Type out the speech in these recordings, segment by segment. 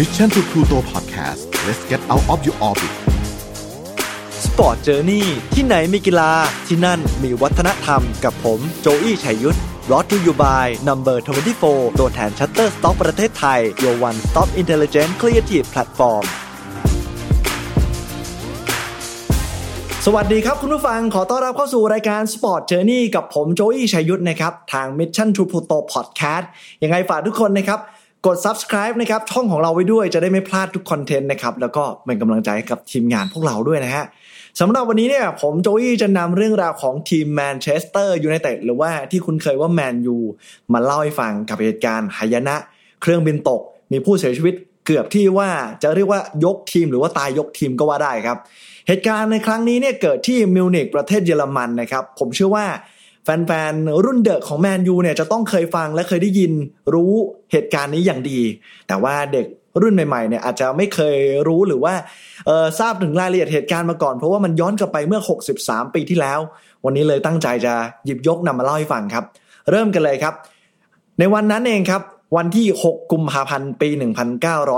Mission to Pluto Podcast let's get out of your orbit Sport Journey ที่ไหนมีกีฬาที่นั่นมีวัฒนธรรมกับผมโจอี้ชัยยุทธ brought to you by Number 24 ตัวแทน Shutterstock ประเทศไทย Your นสต็อกอินเทลเจนต์ครีเอทีฟแพลตฟอร์มสวัสดีครับคุณผู้ฟังขอต้อนรับเข้าสู่รายการ Sport จอร์นี่กับผมโจอี้ชัยยุทธนะครับ ทาง Mission to Pluto Podcast ยังไงฝากทุกคนนะครับ กด subscribe นะครับช่องของเราไว้ด้วยจะได้ไม่พลาดทุกคอนเทนต์นะครับแล้วก็เป็นกำลังใจกับทีมงานพวกเราด้วยนะฮะสำหรับวันนี้เนี่ยผมโจอี้จะนำเรื่องราวของทีมแมนเชสเตอร์ยูไนเต็ดหรือว่าที่คุ้นเคยว่าแมนยูมาเล่าให้ฟังกับเหตุการณ์หายนะ เครื่องบินตก มีผู้เสียชีวิตเกือบที่ว่าจะเรียกว่ายกทีมหรือว่าตายยกทีมก็ว่าได้ครับ เหตุการณ์ในครั้งนี้เนี่ยเกิดที่มิวนิกประเทศเยอรมันนะครับผมเชื่อว่า แฟนๆ รุ่นเดอะของแมนยูเนี่ยจะต้องเคยฟังและเคยได้ยินรู้เหตุการณ์นี้อย่างดี แต่ว่าเด็กรุ่นใหม่ๆเนี่ยอาจจะไม่เคยรู้หรือว่าทราบถึงรายละเอียดเหตุการณ์มาก่อน เพราะว่ามันย้อนกลับไปเมื่อ 63 ปีที่แล้ว วันนี้เลยตั้งใจจะหยิบยกนำมาเล่าให้ฟังครับ เริ่มกันเลยครับ ในวันนั้นเองครับ วันที่ 6 กุมภาพันธ์ปี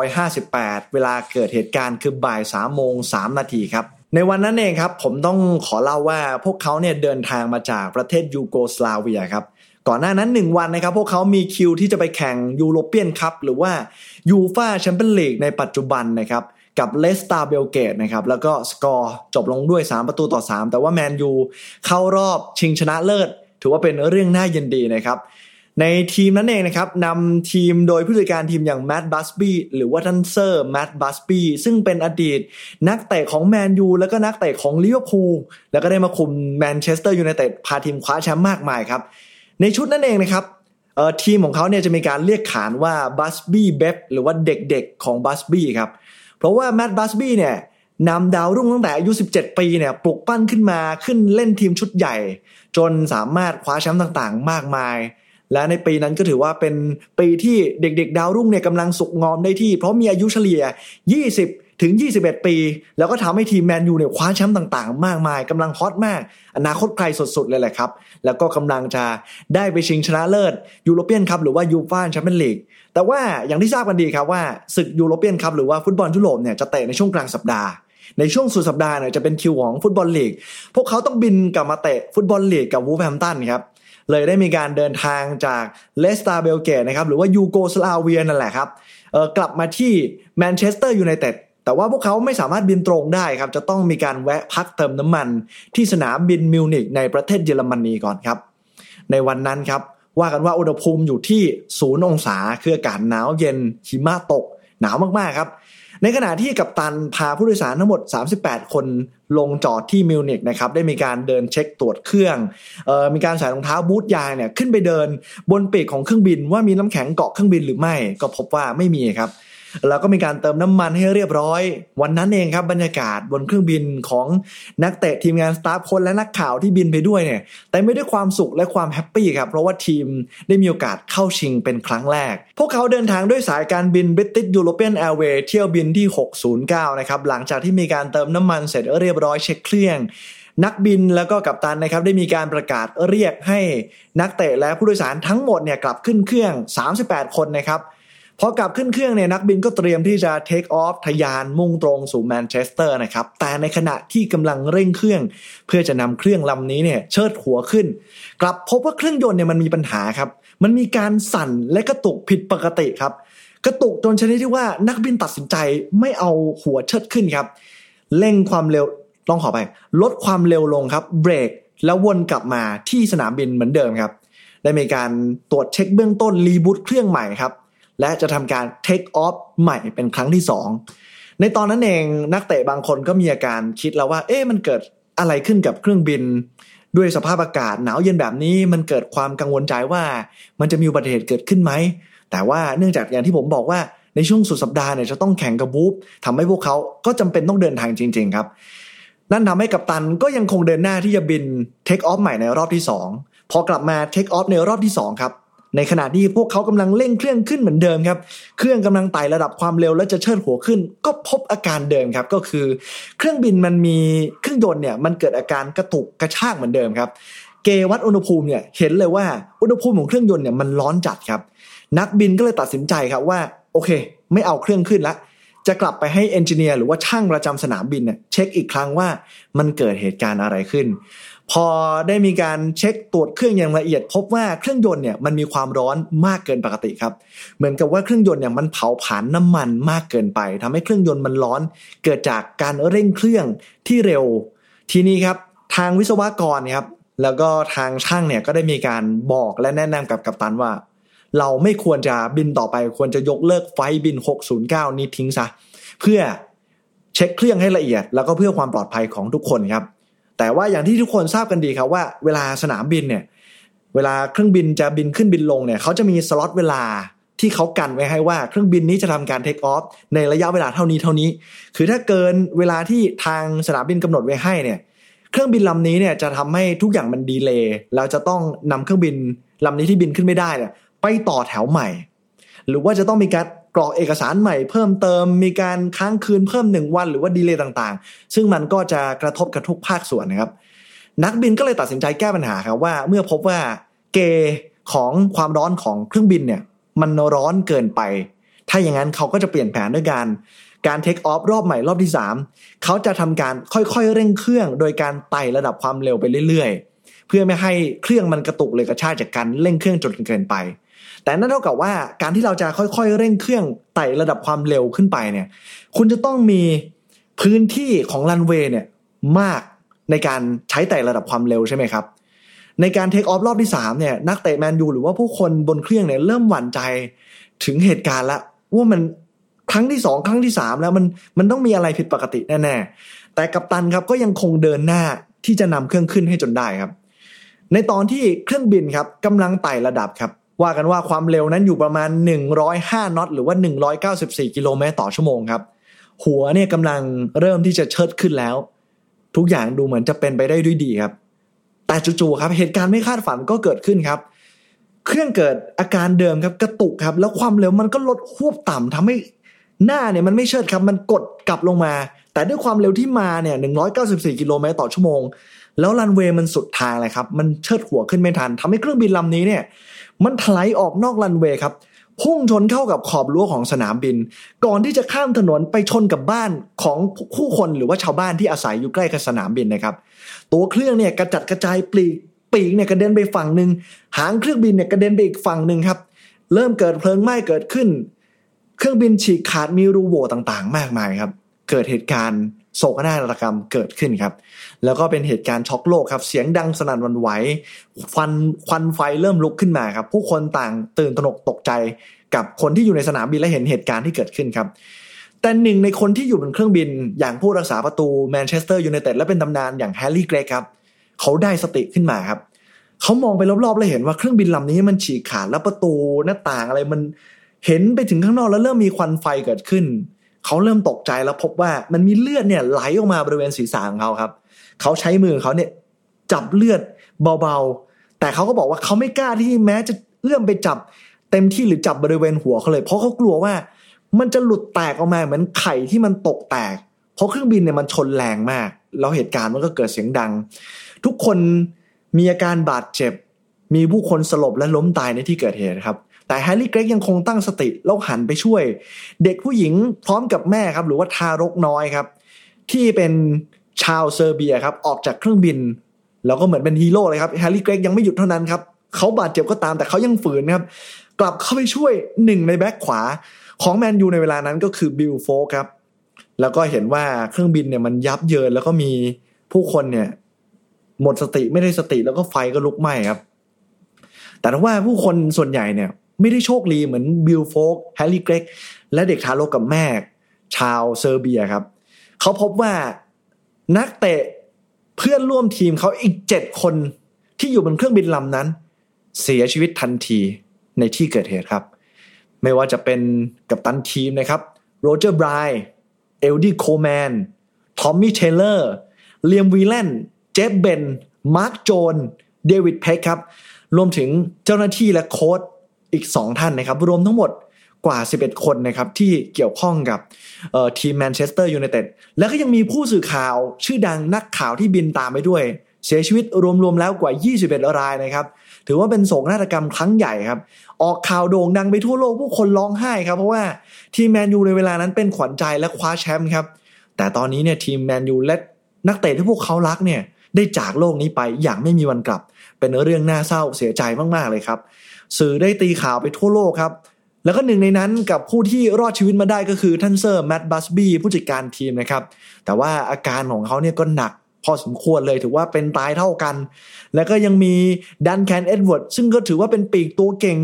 1958 เวลาเกิดเหตุการณ์คือบ่าย3โมง3นาทีครับ ในวันนั้นเองครับผมต้องขอเล่าว่าพวกเขาเนี่ยเดินทางมาจากประเทศยูโกสลาเวียครับก่อนหน้านั้น 1 วันนะครับ พวกเขามีคิวที่จะไปแข่งยูโรเปียนคัพหรือว่ายูฟาแชมเปี้ยนลีกในปัจจุบันนะครับกับเรดสตาร์เบลเกรดนะครับแล้วก็สกอร์จบลงด้วย 3 ประตูต่อ 3 แต่ว่าแมนยูเข้ารอบชิงชนะเลิศ ถือว่าเป็นเรื่องน่ายินดีนะครับ ในทีมนั้นเองนะครับนำทีมโดยผู้จัดการทีมอย่างแมตต์บัสบี้หรือว่าท่านเซอร์แมตต์บัสบี้ซึ่งเป็นอดีต นักเตะของแมนยูแล้วก็นักเตะของลิเวอร์พูลแล้วก็ได้มาคุมแมนเชสเตอร์ยูไนเต็ดพาทีมคว้าแชมป์มากมายครับ ในชุดนั้นเองนะครับทีมของเขาเนี่ยจะมีการเรียกขานว่า Busby Babes หรือว่าเด็กๆของบัสบี้ครับเพราะว่าแมตต์บัสบี้เนี่ยนำดาวรุ่งตั้งแต่อายุ 17 ปีเนี่ยปลุกปั้นขึ้นมาขึ้นเล่นทีมชุดใหญ่ จนสามารถคว้าแชมป์ต่างๆ มากมาย และในปีนั้นก็ถือว่าเป็นปีที่เด็กๆ ดาวรุ่งเนี่ยกำลังสุกงอมได้ที่ เพราะมีอายุเฉลี่ย 20 ถึง 21 ปี แล้วก็ทำให้ทีมแมนยูเนี่ยคว้าแชมป์ต่างๆ มากมายกำลังฮอตมาก อนาคตไกลสุดๆ เลยแหละครับ แล้วก็กำลังจะได้ไปชิงชนะเลิศยูโรเปียนคัพหรือว่ายูฟ่าแชมเปี้ยนลีกแต่ว่าอย่างที่ทราบกันดีครับว่าศึกยูโรเปียนคัพหรือว่าฟุตบอลยุโรปเนี่ยจะเตะในช่วงกลางสัปดาห์ในช่วงสุดสัปดาห์เนี่ยจะเป็นคิวของฟุตบอลลีก พวกเขาต้องบินกลับมาเตะฟุตบอลลีกกับวูล์ฟแฮมป์ตันครับ เลยได้มีการเดินทางจากเรดสตาร์เบลเกรดนะครับหรือว่ายูโกสลาเวียนั่นแหละครับกลับมาที่แมนเชสเตอร์ยูไนเต็ดแต่ว่าพวกเขาไม่สามารถบินตรงได้ครับ จะต้องมีการแวะพักเติมน้ำมัน ที่สนามบินมิวนิกในประเทศเยอรมนีก่อนครับ ในวันนั้นครับว่ากันว่าอุณหภูมิอยู่ที่ศูนย์องศาคืออากาศหนาวเย็นหิมะตก หนาวมากๆครับ ในขณะที่กัปตันพาผู้โดยสารทั้งหมด 38 คนลงจอดที่มิวนิกนะครับได้มีการเดินเช็คตรวจเครื่องออมีการใส่รองเท้าบูทยางเนี่ยขึ้นไปเดินบนปีกของเครื่องบินว่ามีน้ำแข็งเกาะเครื่องบินหรือไม่ ก็พบว่าไม่มีครับ แล้วก็มีการเติมน้ำมันให้เรียบร้อย วันนั้นเองครับบรรยากาศบนเครื่องบินของนักเตะทีมงานสตาฟโค้ชและนักข่าวที่บินไปด้วยเนี่ยเต็มไปด้วยความสุขและความ happy ครับเพราะว่าทีมได้มีโอกาสเข้าชิงเป็นครั้งแรก พวกเขาเดินทางด้วยสายการบิน British European Airways เที่ยวบินที่ 609 นะครับหลังจากที่มีการเติมน้ำมันเสร็จเรียบร้อยเช็คเครื่องนักบินแล้วก็กัปตันนะครับได้มีการประกาศเรียกให้นักเตะและผู้โดยสารทั้งหมดเนี่ยกลับขึ้นเครื่อง 38 คนนะครับ พอกลับขึ้นเครื่องเนี่ยนักบินก็เตรียมที่จะ take off ทะยานมุ่งตรงสู่แมนเชสเตอร์นะครับ แต่ในขณะที่กำลังเร่งเครื่อง เพื่อจะนำเครื่องลำนี้เนี่ยเชิดหัวขึ้น กลับพบว่าเครื่องยนต์เนี่ยมันมีปัญหาครับ มันมีการสั่นและกระตุกผิดปกติครับ กระตุกจนชนิดที่ว่านักบินตัดสินใจไม่เอาหัวเชิดขึ้นครับเร่งความเร็วต้องขอไปลดความเร็วลงครับเบรกแล้ววนกลับมาที่สนามบินเหมือนเดิมครับได้มีการตรวจเช็คเบื้องต้นรีบูตเครื่องใหม่ครับ และจะทำการเทคออฟใหม่เป็นครั้งที่ 2 ในตอนนั้นเองนักเตะบางคนก็มีอาการคิดแล้วว่า เอ๊ะมันเกิดอะไรขึ้นกับเครื่องบิน ด้วยสภาพอากาศหนาวเย็นแบบนี้มันเกิดความกังวลใจว่า มันจะมีอุบัติเหตุเกิดขึ้นไหม แต่ว่าเนื่องจากอย่างที่ผมบอกว่าในช่วงสุดสัปดาห์เนี่ยจะต้องแข่งกับบูฟทำให้พวกเขาก็จำเป็นต้องเดินทางจริง ๆ ครับ นั่นทำให้กัปตันก็ยังคงเดินหน้าที่จะบินเทคออฟใหม่ในรอบที่ 2 พอกลับมาเทคออฟในรอบที่ 2 ครับ ในขณะที่พวกเขากำลังเร่งเครื่องขึ้นเหมือนเดิมครับ เครื่องกำลังไต่ระดับความเร็วและจะเชิดหัวขึ้น ก็พบอาการเดิมครับ ก็คือ เครื่องบินมันมีเครื่องยนต์เนี่ยมันเกิดอาการกระตุกกระชากเหมือนเดิมครับ เกวัดอุณหภูมิเนี่ยเห็นเลยว่าอุณหภูมิของเครื่องยนต์เนี่ยมันร้อนจัดครับ นักบินก็เลยตัดสินใจครับว่าโอเค ไม่เอาเครื่องขึ้นละจะกลับไปให้เอนจิเนียร์หรือว่าช่างประจำสนามบินเนี่ยเช็คอีกครั้งว่ามันเกิดเหตุการณ์อะไรขึ้น พอได้มีการเช็คตรวจเครื่องอย่างละเอียด พบว่าเครื่องยนต์เนี่ยมันมีความร้อนมากเกินปกติครับ เหมือนกับว่าเครื่องยนต์เนี่ยมันเผาผลาญน้ำมันมากเกินไปทำให้เครื่องยนต์มันร้อน เกิดจากการเร่งเครื่องที่เร็ว ทีนี้ครับทางวิศวกรครับแล้วก็ทางช่างเนี่ยก็ได้มีการบอกและแนะนำกับกัปตันว่า เราไม่ควรจะบินต่อไปควรจะยกเลิกไฟบิน 609 นี้ทิ้งซะเพื่อเช็คเครื่องให้ละเอียด แล้วก็เพื่อความปลอดภัยของทุกคนครับ แต่ว่าอย่างที่ทุกคนทราบกันดีครับว่าเวลาสนามบินเนี่ยเวลาเครื่องบินจะบินขึ้นบินลงเนี่ยเขาจะมีสล็อตเวลาที่เขากันไว้ให้ว่าเครื่องบินนี้จะทำการ take offในระยะเวลาเท่านี้เท่านี้ คือถ้าเกินเวลาที่ทางสนามบินกำหนดไว้ให้เนี่ยเครื่องบินลำนี้เนี่ยจะทำให้ทุกอย่างมันดีเลย์เราจะต้องนำเครื่องบินลำนี้ที่บินขึ้นไม่ได้เนี่ยไปต่อแถวใหม่ หรือว่าจะต้องมีการกรอกเอกสารใหม่เพิ่มเติมมีการค้างคืนเพิ่มหนึ่งวันหรือว่าดีเลย์ต่างๆ ซึ่งมันก็จะกระทบกับทุกภาคส่วนนะครับ นักบินก็เลยตัดสินใจแก้ปัญหาครับว่า เมื่อพบว่าเกของความร้อนของเครื่องบินเนี่ยมันร้อนเกินไป ถ้าอย่างนั้นเขาก็จะเปลี่ยนแผนด้วยการการเทคออฟรอบใหม่รอบที่ 3 เขาจะทำการค่อยๆเร่งเครื่องโดยการไต่ระดับความเร็วไปเรื่อยๆ เพื่อไม่ให้เครื่องมันกระตุกเลยกระชากจากการเร่งเครื่องจนเกินไป แต่นั่นเท่ากับว่าการที่เราจะค่อยๆ เร่งเครื่องไต่ระดับความเร็วขึ้นไปเนี่ย คุณจะต้องมีพื้นที่ของรันเวย์เนี่ยมากในการใช้ไต่ระดับความเร็วใช่ไหมครับ ในการเทคออฟรอบที่3เนี่ยนักเตะแมนยูหรือว่าผู้คนบนเครื่องเนี่ยเริ่มหวั่นใจถึงเหตุการณ์ละว่ามันครั้งที่สองครั้งที่สามแล้วมันมันต้องมีอะไรผิดปกติแน่ๆ แต่กัปตันครับก็ยังคงเดินหน้าที่จะนำเครื่องขึ้นให้จนได้ครับ ในตอนที่เครื่องบินครับกำลังไต่ระดับครับ ว่ากันว่าความเร็วนั้นอยู่ประมาณ 105น็อตหรือว่า 194 กิโลเมตรต่อชั่วโมงครับ หัวเนี่ยกำลังเริ่มที่จะเชิดขึ้นแล้ว ทุกอย่างดูเหมือนจะเป็นไปได้ด้วยดีครับ แต่จู่ๆครับเหตุการณ์ไม่คาดฝันก็เกิดขึ้นครับ เครื่องเกิดอาการเดิมครับกระตุกครับ แล้วความเร็วมันก็ลดควบต่ำทำให้หน้าเนี่ยมันไม่เชิดครับมันกดกลับลงมา แต่ด้วยความเร็วที่มาเนี่ย 194 กิโลเมตรต่อชั่วโมง แล้วรันเวย์มันสุดทางเลยครับ มันเชิดหัวขึ้นไม่ทันทำให้เครื่องบินลำนี้เนี่ย มันถลายออกนอกรันเวย์ครับพุ่งชนเข้ากับขอบรั้วของสนามบิน ก่อนที่จะข้ามถนนไปชนกับบ้านของผู้คนหรือว่าชาวบ้านที่อาศัยอยู่ใกล้กับสนามบินนะครับ ตัวเครื่องเนี่ยกระจัดกระจายปลีกปีกเนี่ยกระเด็นไปฝั่งหนึ่งหางเครื่องบินเนี่ยกระเด็นไปอีกฝั่งหนึ่งครับ เริ่มเกิดเพลิงไหม้เกิดขึ้น เครื่องบินฉีกขาดมีรูโหว่ต่างๆ มากมายครับ เกิดเหตุการณ์ โศกนาฏกรรมเกิดขึ้นครับ แล้วก็เป็นเหตุการณ์ช็อกโลกครับ เสียงดังสนั่นวันไหวควันควันไฟเริ่มลุกขึ้นมาครับ ผู้คนต่างตื่นตระหนกตกใจกับคนที่อยู่ในสนามบินและเห็นเหตุการณ์ที่เกิดขึ้นครับ แต่หนึ่งในคนที่อยู่บนเครื่องบิน อย่างผู้รักษาประตูแมนเชสเตอร์ยูไนเต็ดและเป็นตำนานอย่างแฮร์รี่เกรกครับ เขาได้สติขึ้นมาครับเขามองไปรอบๆแล้วเห็นว่าเครื่องบินลำนี้มันฉีกขาดแล้วประตูหน้าต่างอะไรมันเห็นไปถึงข้างนอกแล้วเริ่มมีควันไฟเกิดขึ้น เขาเริ่มตกใจแล้วพบว่ามันมีเลือดเนี่ยไหลออกมาบริเวณศีรษะของเขาครับ เขาใช้มือเขาเนี่ยจับเลือดเบาๆ แต่เขาก็บอกว่าเขาไม่กล้าที่แม้จะเอื้อมไปจับเต็มที่หรือจับบริเวณหัวเขาเลย เพราะเขากลัวว่ามันจะหลุดแตกออกมาเหมือนไข่ที่มันตกแตก เพราะเครื่องบินเนี่ยมันชนแรงมาก แล้วเหตุการณ์มันก็เกิดเสียงดัง ทุกคนมีอาการบาดเจ็บ มีผู้คนสลบและล้มตายในที่เกิดเหตุครับ แต่แฮร์รี่เกรกยังคงตั้งสติแล้วหันไปช่วย เด็กผู้หญิงพร้อมกับแม่ครับ หรือว่าทารกน้อยครับ ที่เป็นชาวเซอร์เบียครับออกจากเครื่องบิน แล้วก็เหมือนเป็นฮีโร่เลยครับแฮร์รี่เกรกยังไม่หยุดเท่านั้นครับเขาบาดเจ็บก็ตามแต่เขายังฝืนครับ กลับเข้าไปช่วยหนึ่งในแบ็คขวาของแมนยูในเวลานั้นก็คือบิลโฟล์กส์ครับ แล้วก็เห็นว่าเครื่องบินเนี่ยมันยับเยินแล้วก็มีผู้คนเนี่ย หมดสติไม่ได้สติแล้วก็ไฟก็ลุกไหม้ครับ แต่ว่าผู้คนส่วนใหญ่เนี่ย ไม่ได้โชคดีเหมือนบิลโฟล์กส์แฮร์รี่เกรกและเด็กทารกกับแม่ ชาวเซอร์เบียครับ เขาพบว่านักเตะเพื่อนร่วมทีมเขาอีกเจ็ดคนที่อยู่บนเครื่องบินลำนั้น เสียชีวิตทันทีในที่เกิดเหตุครับ ไม่ว่าจะเป็นกัปตันทีมนะครับโรเจอร์เบิร์นเอ็ดดี้โคลแมนทอมมี่เทเลอร์เลียมวีแลนเจฟฟ์เบนท์มาร์คโจนส์เดวิดเพ็กก์ครับ รวมถึงเจ้าหน้าที่และโค้ช อีก 2 ท่านนะครับ รวมทั้งหมดกว่า 11 คนนะครับที่เกี่ยวข้องกับทีมแมนเชสเตอร์ยูไนเต็ดแล้วก็ยังมีผู้สื่อข่าวชื่อดังนักข่าวที่บินตามไปด้วย เสียชีวิตรวมๆแล้วกว่า 21 รายนะครับ ถือว่าเป็นโศกนาฏกรรมครั้งใหญ่ครับ ออกข่าวโด่งดังไปทั่วโลกผู้คนร้องไห้ครับ เพราะว่าทีมแมนยูในเวลานั้นเป็นขวัญใจและคว้าแชมป์ครับ แต่ตอนนี้เนี่ยทีมแมนยูและนักเตะที่พวกเขารักเนี่ยได้จากโลกนี้ไปอย่างไม่มีวันกลับ เป็นเรื่องน่าเศร้าเสียใจมากๆเลยครับ สื่อได้ตีข่าวไปทั่วโลกครับ แล้วก็หนึ่งในนั้นกับผู้ที่รอดชีวิตมาได้ก็คือท่านเซอร์แมตต์บัสบี้ผู้จัดการทีมนะครับ แต่ว่าอาการของเขาเนี่ยก็หนักพอสมควรเลยถือว่าเป็นตายเท่ากัน แล้วก็ยังมีดันแคนเอ็ดเวิร์ดซึ่งก็ถือว่าเป็นปีกตัวเก่ง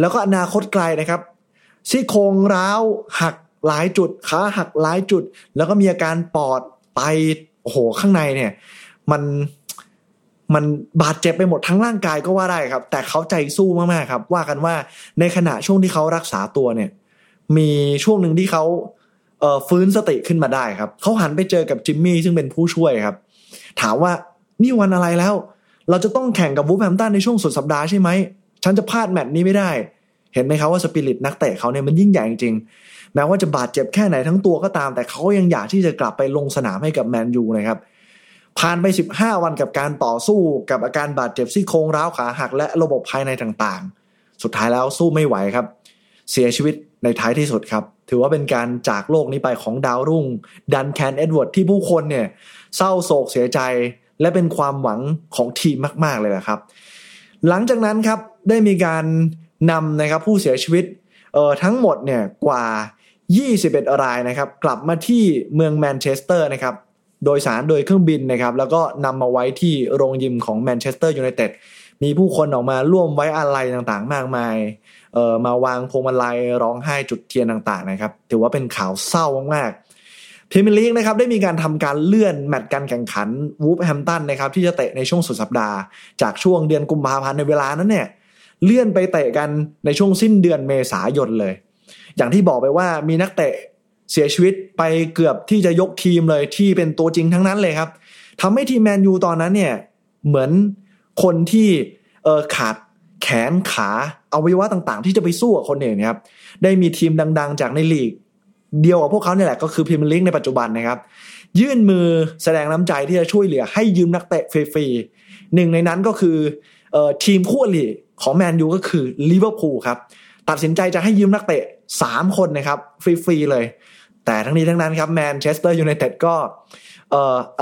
แล้วก็อนาคตไกลนะครับซี่โครงร้าวหักหลายจุดขาหักหลายจุด แล้วก็มีอาการปอดไตโอ้โหข้างในเนี่ย มัน มันบาดเจ็บไปหมดทั้งร่างกายก็ว่าได้ครับ แต่เขาใจสู้มากๆครับ ว่ากันว่าในขณะช่วงที่เขารักษาตัวเนี่ย มีช่วงหนึ่งที่เขาเฟื้นสติขึ้นมาได้ครับเขาหันไปเจอกับจิมมี่ซึ่งเป็นผู้ช่วยครับ ถามว่านี่วันอะไรแล้ว เราจะต้องแข่งกับวูฟแฮมตันในช่วงสุดสัปดาห์ใช่ไหมฉันจะพลาดแมตช์นี้ไม่ได้ เห็นไหมครับว่าสปิริตนักเตะเขาเนี่ยมันยิ่งใหญ่จริงๆแม้ว่าจะบาดเจ็บแค่ไหนทั้งตัวก็ตาม แต่เขายังอยากที่จะกลับไปลงสนามให้กับแมนยูนะครับ ผ่านไป 15 วันกับการต่อสู้กับอาการบาดเจ็บซี่โครงร้าวขาหักและระบบภายในต่างๆ สุดท้ายแล้วสู้ไม่ไหวครับ เสียชีวิตในท้ายที่สุดครับ ถือว่าเป็นการจากโลกนี้ไปของดาวรุ่ง ดันแคนเอ็ดเวิร์ดที่ผู้คนเนี่ยเศร้าโศกเสียใจและเป็นความหวังของทีมมาก ๆ เลยนะครับ หลังจากนั้นครับได้มีการนำนะครับผู้เสียชีวิตเอ่อทั้งหมดเนี่ยกว่า 21 รายนะครับ กลับมาที่เมืองแมนเชสเตอร์นะครับ โดยสารโดยเครื่องบินนะครับแล้วก็นำมาไว้ที่โรงยิมของแมนเชสเตอร์ยูไนเต็ดมีผู้คนออกมาร่วมไว้อาลัยต่างๆ มากมายเอ่อมาวางพวงมาลัยร้องไห้จุดเทียนต่างๆนะครับถือว่าเป็นข่าวเศร้ามากๆพรีเมียร์ลีกนะครับได้มีการทำการเลื่อนแมตช์การแข่งขันวูฟแฮมตันนะครับที่จะเตะในช่วงสุดสัปดาห์ จากช่วงเดือนกุมภาพันธ์ในเวลานั้นเนี่ยเลื่อนไปเตะกันในช่วงสิ้นเดือนเมษายนเลย อย่างที่บอกไปว่ามีนักเตะ เสียชีวิตไปเกือบที่จะยกทีมเลยที่เป็นตัวจริงทั้งนั้นเลยครับทำให้ทีมแมนยูตอนนั้นเนี่ยเหมือนคนที่เออขาดแขนขาอาวัยวะต่างๆ ที่จะไปสู้กับคนอื่นครับได้มีทีมดัง ๆ จากในลีก เดียวกับพวกเขาเนี่ยแหละก็คือพรีเมียร์ลีกในปัจจุบันนะครับ ยื่นมือแสดงน้ำใจที่จะช่วยเหลือให้ยืมนักเตะฟรีๆหนึ่งในนั้นก็คือออทีมคู่อริของแมนยูก็คือลิเวอร์พูลครับตัดสินใจจะให้ยืมนักเตะ 3 คนนะครับฟรีๆเลย แต่ทั้งนี้ทั้งนั้นครับแมนเชสเตอร์ยูไนเต็ดก็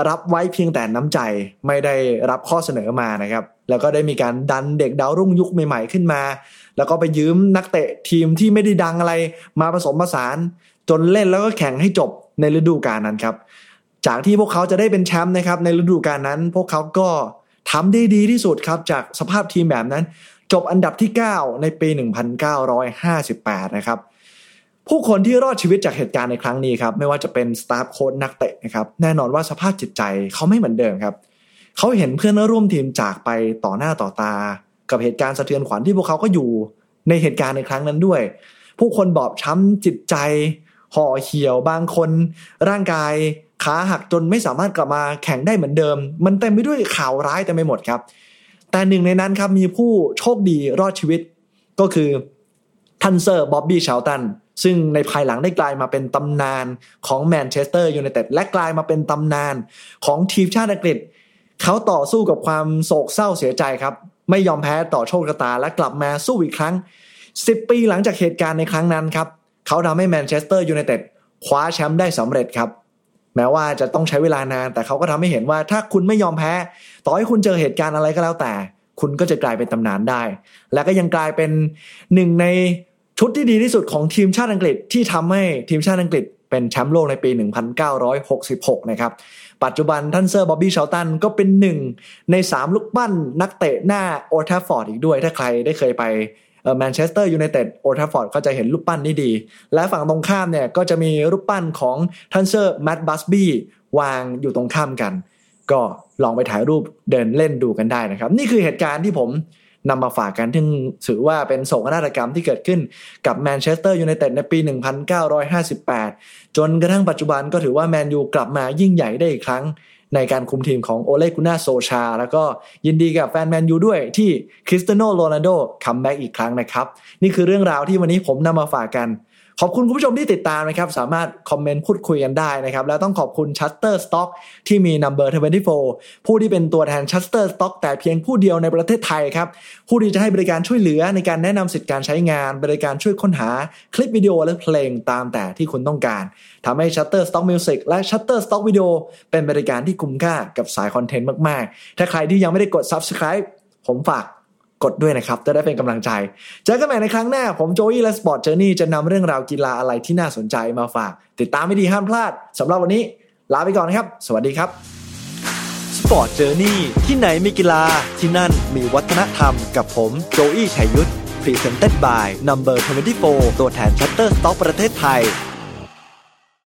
รับไว้เพียงแต่น้ำใจไม่ได้รับข้อเสนอมานะครับ แล้วก็ได้มีการดันเด็กดาวรุ่งยุคใหม่ๆขึ้นมา แล้วก็ไปยืมนักเตะทีมที่ไม่ได้ดังอะไรมาผสมผสาน จนเล่นแล้วก็แข่งให้จบในฤดูกาลนั้นครับ จากที่พวกเขาจะได้เป็นแชมป์นะครับในฤดูกาลนั้น พวกเขาก็ทำได้ดีที่สุดครับจากสภาพทีมแบบนั้น จบอันดับที่ 9 ในปี 1958 นะครับ ผู้คนที่รอดชีวิตจากเหตุการณ์ในครั้งนี้ครับไม่ว่าจะเป็นสตาฟโค้ชนักเตะนะครับแน่นอนว่าสภาพจิตใจเขาไม่เหมือนเดิมครับเขาเห็นเพื่อนร่วมทีมจากไปต่อหน้าต่อตา กับเหตุการณ์สะเทือนขวัญที่พวกเขาก็อยู่ในเหตุการณ์ในครั้งนั้นด้วย ผู้คนบอบช้ำจิตใจ ห่อเหี่ยวบางคน ร่างกายขาหักจนไม่สามารถกลับมาแข่งได้เหมือนเดิม มันเต็มไปด้วยข่าวร้ายเต็มไปหมดครับ แต่หนึ่งในนั้นครับมีผู้โชคดีรอดชีวิต ก็คือทันเซอร์บ๊อบบี้เชาลตัน ซึ่งในภายหลังได้กลายมาเป็นตำนานของแมนเชสเตอร์ยูไนเต็ดและกลายมาเป็นตำนานของทีมชาติอังกฤษ เขาต่อสู้กับความโศกเศร้าเสียใจครับ ไม่ยอมแพ้ต่อโชคชะตาและกลับมาสู้อีกครั้ง 10 ปีหลังจากเหตุการณ์ในครั้งนั้นครับเขาทำให้แมนเชสเตอร์ยูไนเต็ดคว้าแชมป์ได้สำเร็จครับแม้ว่าจะต้องใช้เวลานาน แต่เขาก็ทำให้เห็นว่าถ้าคุณไม่ยอมแพ้ ต่อให้คุณเจอเหตุการณ์อะไรก็แล้วแต่ คุณก็จะกลายเป็นตำนานได้ และก็ยังกลายเป็นหนึ่งใน ชุดที่ดีที่สุดของทีมชาติอังกฤษที่ทำให้ทีมชาติอังกฤษเป็นแชมป์โลกในปี 1966 นะครับ ปัจจุบันท่านเซอร์บ๊อบบี้ชาร์ลตันก็เป็นหนึ่งใน 3 รูปปั้นนักเตะหน้าโอลด์แทรฟฟอร์ดอีกด้วย ถ้าใครได้เคยไปแมนเชสเตอร์ยูไนเต็ดโอลด์แทรฟฟอร์ดก็จะเห็นรูปปั้นนี้ดี และฝั่งตรงข้ามเนี่ยก็จะมีรูปปั้นของท่านเซอร์แมตต์บัสบี้วางอยู่ตรงข้ามกัน ก็ลองไปถ่ายรูปเดินเล่นดูกันได้นะครับ นี่คือเหตุการณ์ที่ผม นำมาฝากกันที่ถือว่าเป็นโศกนาฏกรรมที่เกิดขึ้นกับแมนเชสเตอร์ยูไนเต็ดในปี 1958 จนกระทั่งปัจจุบันก็ถือว่าแมนยูกลับมายิ่งใหญ่ได้อีกครั้งในการคุมทีมของโอเลกุนนาร์โซลชา แล้วก็ยินดีกับแฟนแมนยูด้วยที่คริสเตียโนโรนัลโด comeback อีกครั้งนะครับ นี่คือเรื่องราวที่วันนี้ผมนำมาฝากกัน ขอบคุณคุณผู้ชมที่ติดตามนะครับ สามารถคอมเมนต์พูดคุยกันได้นะครับ แล้วต้องขอบคุณ Shutterstock ที่มี Number 24 ผู้ที่เป็นตัวแทน Shutterstock แต่เพียงผู้เดียวในประเทศไทยครับ ผู้ที่จะให้บริการช่วยเหลือในการแนะนำสิทธิการใช้งาน บริการช่วยค้นหาคลิปวิดีโอและเพลงตามแต่ที่คุณต้องการทำให้ Shutterstock Music และ Shutterstock Video เป็นบริการที่คุ้มค่ากับสายคอนเทนต์มาก ๆ ถ้าใครที่ยังไม่ได้กด Subscribe ผมฝาก กดด้วยนะครับ จะได้เป็นกำลังใจ เจอกันใหม่ในครั้งหน้า ผมโจอี้และ Sport Journey จะนำเรื่องราวกีฬาอะไรที่น่าสนใจมาฝาก ติดตามให้ดีห้ามพลาดสำหรับวันนี้ ลาไปก่อนนะครับ สวัสดีครับ Sport Journey ที่ไหนมีกีฬาที่นั่นมีวัฒนธรรมกับผมโจอี้ชัยยุทธ Presented by Number 24 ตัวแทน Shutterstock ประเทศไทย